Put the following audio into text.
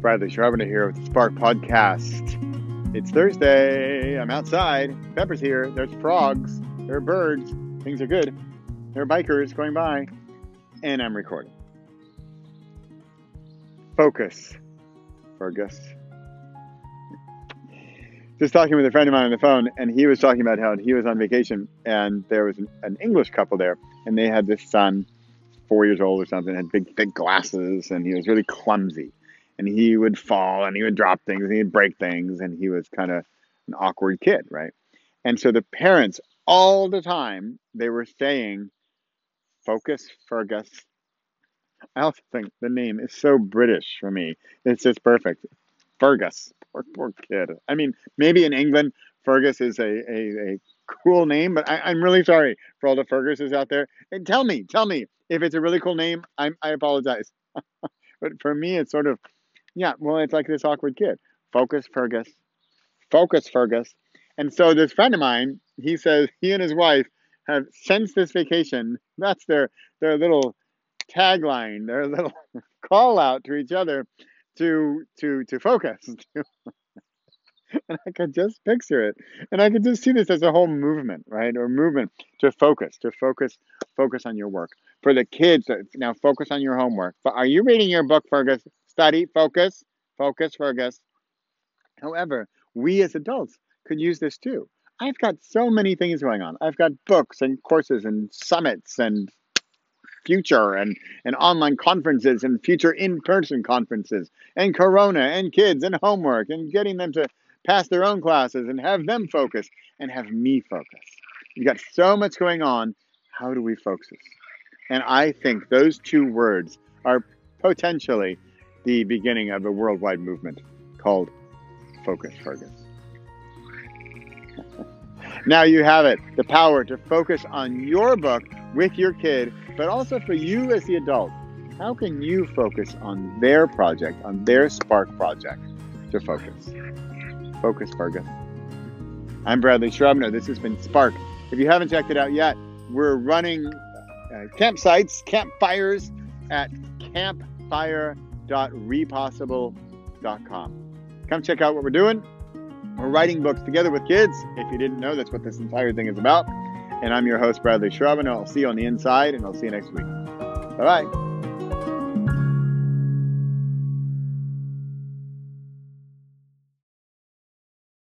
Bradley Charbonneau here with the Spark Podcast. It's Thursday. I'm outside. Pepper's here. There's frogs. There are birds. Things are good. There are bikers going by. And I'm recording. Focus, Fergus. Just talking with a friend of mine on the phone, and he was talking about how he was on vacation, and there was an, an English couple there, and they had this son, four years old or something, had big, big glasses, and he was really clumsy and he would fall and he would drop things and he'd break things and he was kind of an awkward kid, right? And so the parents all the time they were saying, "Focus, Fergus." I also think the name is so British for me. It's just perfect, Fergus. Poor, poor kid. I mean, maybe in England, Fergus is a, a, a cool name, but I, am really sorry for all the Ferguses out there. And tell me, tell me if it's a really cool name. I'm, I apologize. but for me, it's sort of yeah, well, it's like this awkward kid. Focus, Fergus. Focus, Fergus. And so this friend of mine, he says he and his wife have since this vacation, that's their their little tagline, their little call out to each other to to to focus. and I could just picture it. And I could just see this as a whole movement, right? Or movement to focus, to focus, focus on your work. For the kids, uh, now focus on your homework. But are you reading your book, Fergus? Study, focus, focus, Fergus. However, we as adults could use this too. I've got so many things going on. I've got books and courses and summits and future and, and online conferences and future in-person conferences and corona and kids and homework and getting them to pass their own classes and have them focus and have me focus. You've got so much going on. How do we focus? And I think those two words are potentially the beginning of a worldwide movement called Focus Fergus. now you have it the power to focus on your book with your kid, but also for you as the adult. How can you focus on their project, on their Spark project to focus? Focus Fergus. I'm Bradley Charbonneau. This has been Spark. If you haven't checked it out yet, we're running uh, campsites, campfires at campfire www.repossible.com. Come check out what we're doing. We're writing books together with kids. If you didn't know, that's what this entire thing is about. And I'm your host, Bradley Shrub, and I'll see you on the inside, and I'll see you next week. Bye bye.